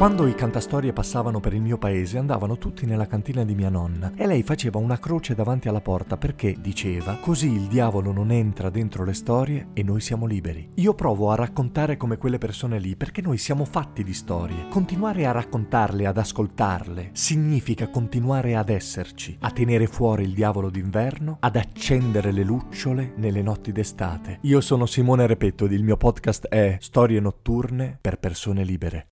Quando i cantastorie passavano per il mio paese andavano tutti nella cantina di mia nonna e lei faceva una croce davanti alla porta perché, diceva, così il diavolo non entra dentro le storie e noi siamo liberi. Io provo a raccontare come quelle persone lì perché noi siamo fatti di storie. Continuare a raccontarle, ad ascoltarle, significa continuare ad esserci, a tenere fuori il diavolo d'inverno, ad accendere le lucciole nelle notti d'estate. Io sono Simone Repetto ed il mio podcast è Storie notturne per persone libere.